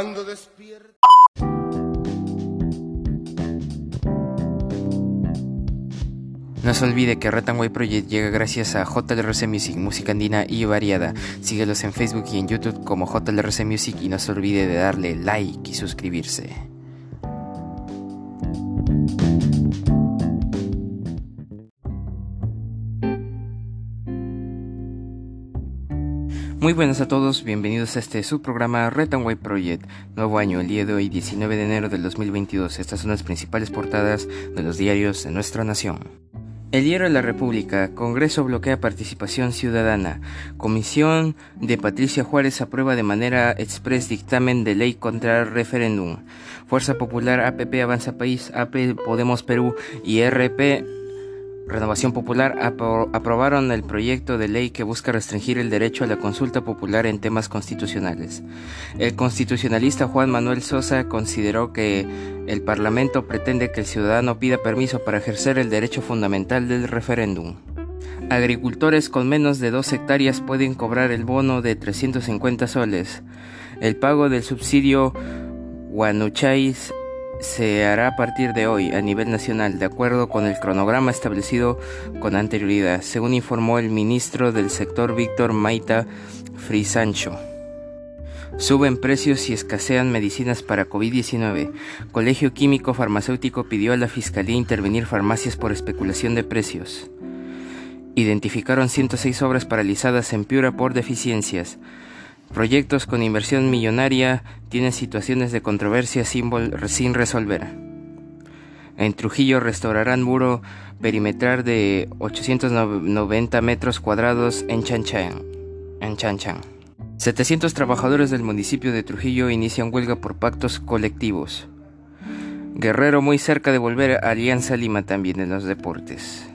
cuando despierta. No se olvide que Way Project llega gracias a JLRC Music, música andina y variada. Síguelos en Facebook y en YouTube como JLRC Music y no se olvide de darle like y suscribirse. Muy buenas a todos, bienvenidos a este subprograma Way Project, nuevo año, el día de hoy, 19 de enero del 2022. Estas son las principales portadas de los diarios de nuestra nación. El Diario de la República, Congreso bloquea participación ciudadana, Comisión de Patricia Juárez aprueba de manera express dictamen de ley contra el referéndum, Fuerza Popular, APP Avanza País, AP Podemos Perú y RP Renovación Popular aprobaron el proyecto de ley que busca restringir el derecho a la consulta popular en temas constitucionales. El constitucionalista Juan Manuel Sosa consideró que el Parlamento pretende que el ciudadano pida permiso para ejercer el derecho fundamental del referéndum. Agricultores con menos de dos hectáreas pueden cobrar el bono de 350 soles. El pago del subsidio Guanuchais se hará a partir de hoy a nivel nacional, de acuerdo con el cronograma establecido con anterioridad, según informó el ministro del sector Víctor Maita Frisancho. Suben precios y escasean medicinas para COVID-19. Colegio Químico Farmacéutico pidió a la Fiscalía intervenir farmacias por especulación de precios. Identificaron 106 obras paralizadas en Piura por deficiencias. Proyectos con inversión millonaria tienen situaciones de controversia sin, resolver. En Trujillo restaurarán muro perimetral de 890 metros cuadrados en Chanchan. En Chanchan. 700 trabajadores del municipio de Trujillo inician huelga por pactos colectivos. Guerrero muy cerca de volver a Alianza Lima también en los deportes.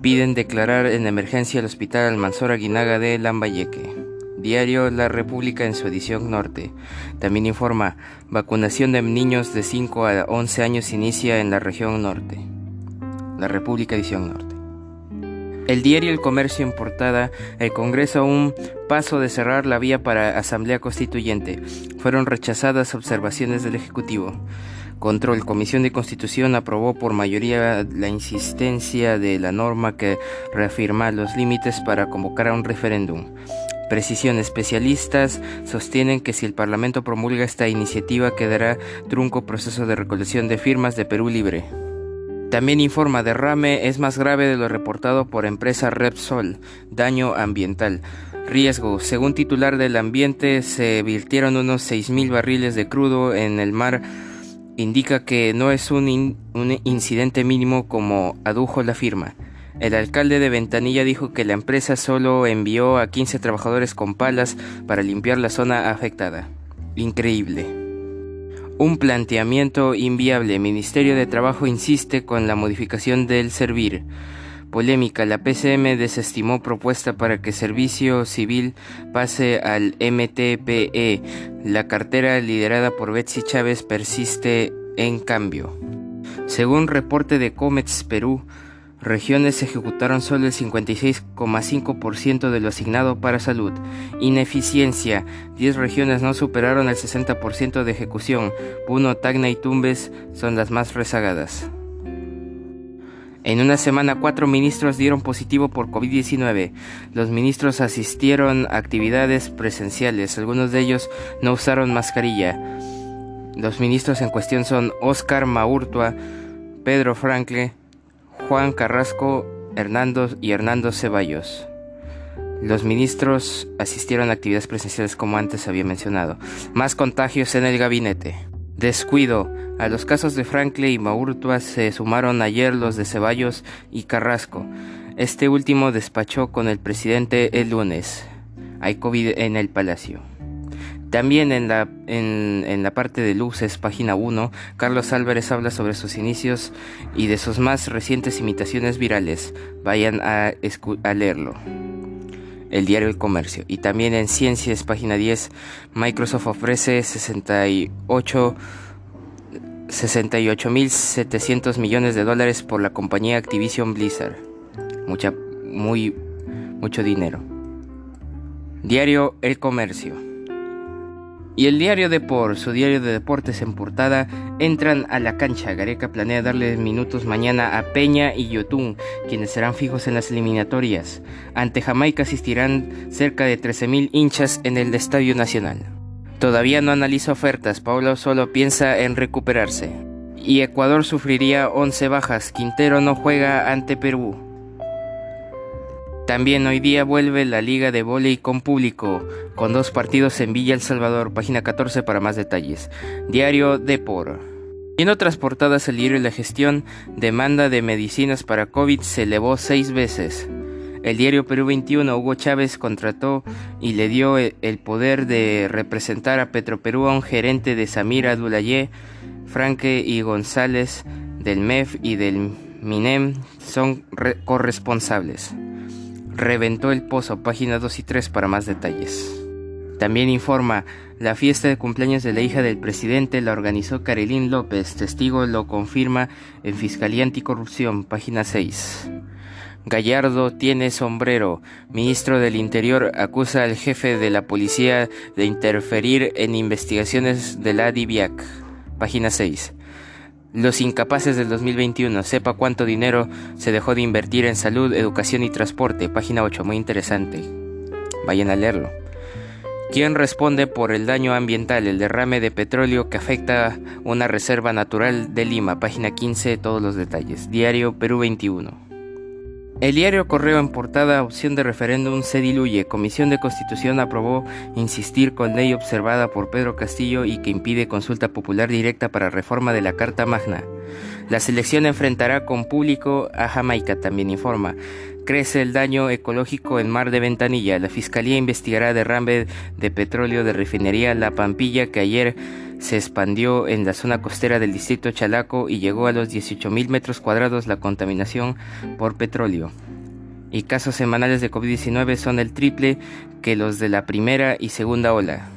Piden declarar en emergencia el hospital Almanzora Guinaga de Lambayeque. Diario La República en su edición norte. También informa, vacunación de niños de 5 a 11 años inicia en la región norte. La República edición norte. El diario El Comercio en portada, el Congreso a un paso de cerrar la vía para Asamblea Constituyente. Fueron rechazadas observaciones del Ejecutivo. Control, Comisión de Constitución aprobó por mayoría la insistencia de la norma que reafirma los límites para convocar a un referéndum. Precisión. Especialistas sostienen que si el Parlamento promulga esta iniciativa quedará trunco proceso de recolección de firmas de Perú Libre. También informa derrame es más grave de lo reportado por empresa Repsol, daño ambiental. Riesgo. Según titular del ambiente, se virtieron unos 6.000 barriles de crudo en el mar. Indica que no es un, un incidente mínimo como adujo la firma. El alcalde de Ventanilla dijo que la empresa solo envió a 15 trabajadores con palas para limpiar la zona afectada. Increíble. Un planteamiento inviable. Ministerio de Trabajo insiste con la modificación del servir. Polémica. La PCM desestimó propuesta para que Servicio Civil pase al MTPE. La cartera liderada por Betsy Chávez persiste en cambio. Según reporte de Comets Perú, regiones ejecutaron solo el 56,5% de lo asignado para salud. Ineficiencia. 10 regiones no superaron el 60% de ejecución. Puno, Tacna y Tumbes son las más rezagadas. En una semana, cuatro ministros dieron positivo por COVID-19. Los ministros asistieron a actividades presenciales. Algunos de ellos no usaron mascarilla. Los ministros en cuestión son Oscar Maurtua, Pedro Francle, Juan Carrasco Hernando y Hernando Ceballos. Los ministros asistieron a actividades presenciales como antes había mencionado. Más contagios en el gabinete. Descuido. A los casos de Franklin y Maurtua se sumaron ayer los de Ceballos y Carrasco. Este último despachó con el presidente el lunes. Hay COVID en el palacio. También en la, en, la parte de luces, página 1, Carlos Álvarez habla sobre sus inicios y de sus más recientes imitaciones virales. Vayan a, a leerlo. El diario El Comercio. Y también en Ciencias, página 10, Microsoft ofrece 68 68.700 millones de dólares por la compañía Activision Blizzard. Mucha, muy, mucho dinero. Diario El Comercio. Y el diario Depor, su diario de deportes en portada, entran a la cancha. Gareca planea darle minutos mañana a Peña y Yotun, quienes serán fijos en las eliminatorias. Ante Jamaica asistirán cerca de 13.000 hinchas en el Estadio Nacional. Todavía no analiza ofertas, Paulo solo piensa en recuperarse. Y Ecuador sufriría 11 bajas, Quintero no juega ante Perú. También hoy día vuelve la Liga de Voley con público, con dos partidos en Villa El Salvador, página 14 para más detalles. Diario Depor. En otras portadas, el diario La Gestión, demanda de medicinas para COVID se elevó seis veces. El diario Perú 21, Hugo Chávez contrató y le dio el poder de representar a Petroperú a un gerente de Samira Dulayé, Franque y González del MEF y del MINEM son corresponsables. Reventó el pozo, página 2 y 3 para más detalles. También informa, la fiesta de cumpleaños de la hija del presidente la organizó Carolín López, testigo lo confirma en Fiscalía Anticorrupción, página 6. Gallardo tiene sombrero. Ministro del Interior acusa al jefe de la policía de interferir en investigaciones de la DIVIAC. Página 6. Los incapaces del 2021, sepa cuánto dinero se dejó de invertir en salud, educación y transporte. Página 8, muy interesante. Vayan a leerlo. ¿Quién responde por el daño ambiental, el derrame de petróleo que afecta una reserva natural de Lima? Página 15, todos los detalles. Diario Perú 21. El diario Correo en portada opción de referéndum se diluye. Comisión de Constitución aprobó insistir con ley observada por Pedro Castillo y que impide consulta popular directa para reforma de la Carta Magna. La selección enfrentará con público a Jamaica, también informa. Crece el daño ecológico en Mar de Ventanilla. La Fiscalía investigará derrame de petróleo de refinería La Pampilla que ayer se expandió en la zona costera del distrito Chalaco y llegó a los 18.000 metros cuadrados la contaminación por petróleo. Y casos semanales de COVID-19 son el triple que los de la primera y segunda ola.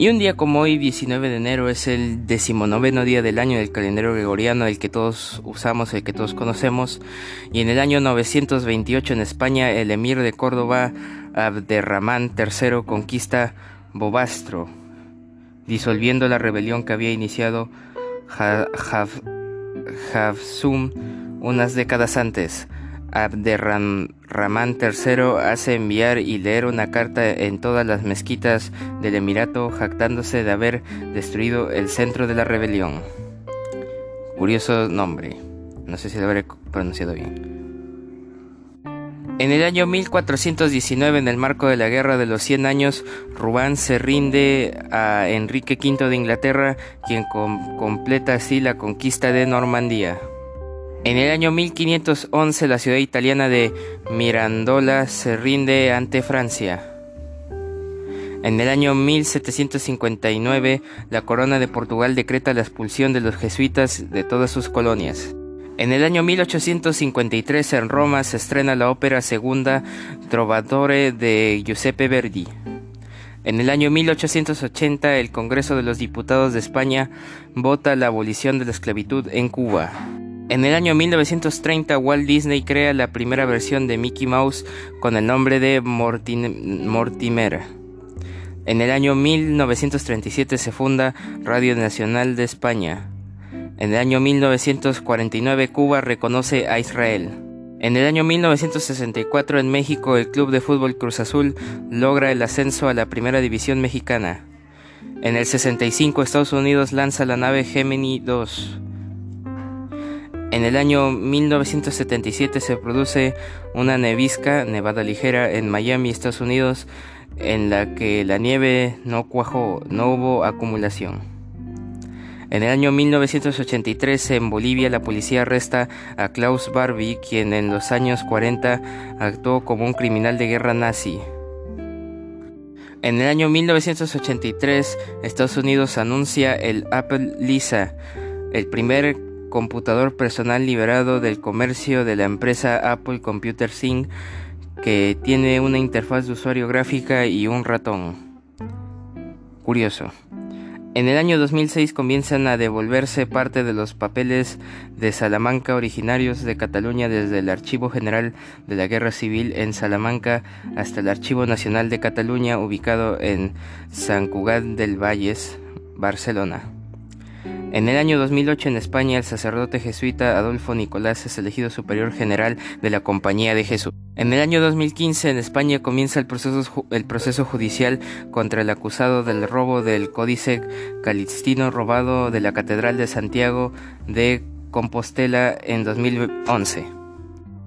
Y un día como hoy, 19 de enero, es el decimonoveno día del año del calendario gregoriano, el que todos usamos, el que todos conocemos. Y en el año 928 en España, el emir de Córdoba, Abderramán III, conquista Bobastro, disolviendo la rebelión que había iniciado Hafsum unas décadas antes. Abderrahman III hace enviar y leer una carta en todas las mezquitas del Emirato jactándose de haber destruido el centro de la rebelión. Curioso nombre, no sé si lo habré pronunciado bien. En el año 1419, en el marco de la Guerra de los Cien Años, Rubán se rinde a Enrique V de Inglaterra, quien completa así la conquista de Normandía. En el año 1511 la ciudad italiana de Mirandola se rinde ante Francia. En el año 1759 la corona de Portugal decreta la expulsión de los jesuitas de todas sus colonias. En el año 1853 en Roma se estrena la ópera segunda Trovadore de Giuseppe Verdi. En el año 1880 el Congreso de los Diputados de España vota la abolición de la esclavitud en Cuba. En el año 1930 Walt Disney crea la primera versión de Mickey Mouse con el nombre de Mortimer. En el año 1937 se funda Radio Nacional de España. En el año 1949 Cuba reconoce a Israel. En el año 1964 en México el Club de Fútbol Cruz Azul logra el ascenso a la Primera División Mexicana. En el 65 Estados Unidos lanza la nave Gemini 2. En el año 1977 se produce una nevisca, nevada ligera, en Miami, Estados Unidos, en la que la nieve no cuajó, no hubo acumulación. En el año 1983 en Bolivia la policía arresta a Klaus Barbie, quien en los años 40 actuó como un criminal de guerra nazi. En el año 1983 Estados Unidos anuncia el Apple Lisa, el primer computador personal liberado del comercio de la empresa Apple Computer Inc., que tiene una interfaz de usuario gráfica y un ratón. Curioso. En el año 2006 comienzan a devolverse parte de los papeles de Salamanca originarios de Cataluña desde el Archivo General de la Guerra Civil en Salamanca hasta el Archivo Nacional de Cataluña ubicado en San Cugat del Valles, Barcelona. En el año 2008 en España el sacerdote jesuita Adolfo Nicolás es elegido superior general de la Compañía de Jesús. En el año 2015 en España comienza el proceso, el proceso judicial contra el acusado del robo del códice calistino robado de la Catedral de Santiago de Compostela en 2011.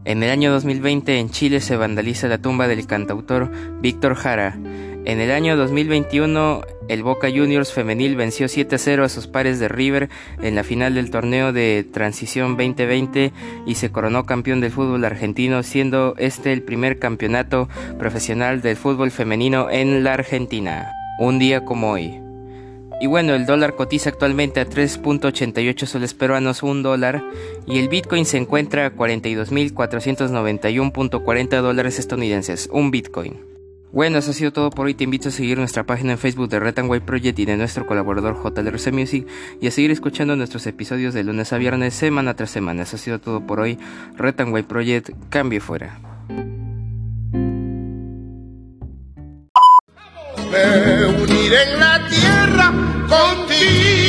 En el año 2020 en Chile se vandaliza la tumba del cantautor Víctor Jara. En el año 2021 el Boca Juniors femenil venció 7-0 a sus pares de River en la final del torneo de Transición 2020 y se coronó campeón del fútbol argentino, siendo este el primer campeonato profesional del fútbol femenino en la Argentina. Un día como hoy. Y bueno, el dólar cotiza actualmente a 3.88 soles peruanos un dólar y el Bitcoin se encuentra a 42.491.40 dólares estadounidenses, un Bitcoin. Bueno, eso ha sido todo por hoy. Te invito a seguir nuestra página en Facebook de Red Project y de nuestro colaborador JLRC Music y a seguir escuchando nuestros episodios de lunes a viernes, semana tras semana. Eso ha sido todo por hoy. Red Project, cambio fuera. En la tierra contigo,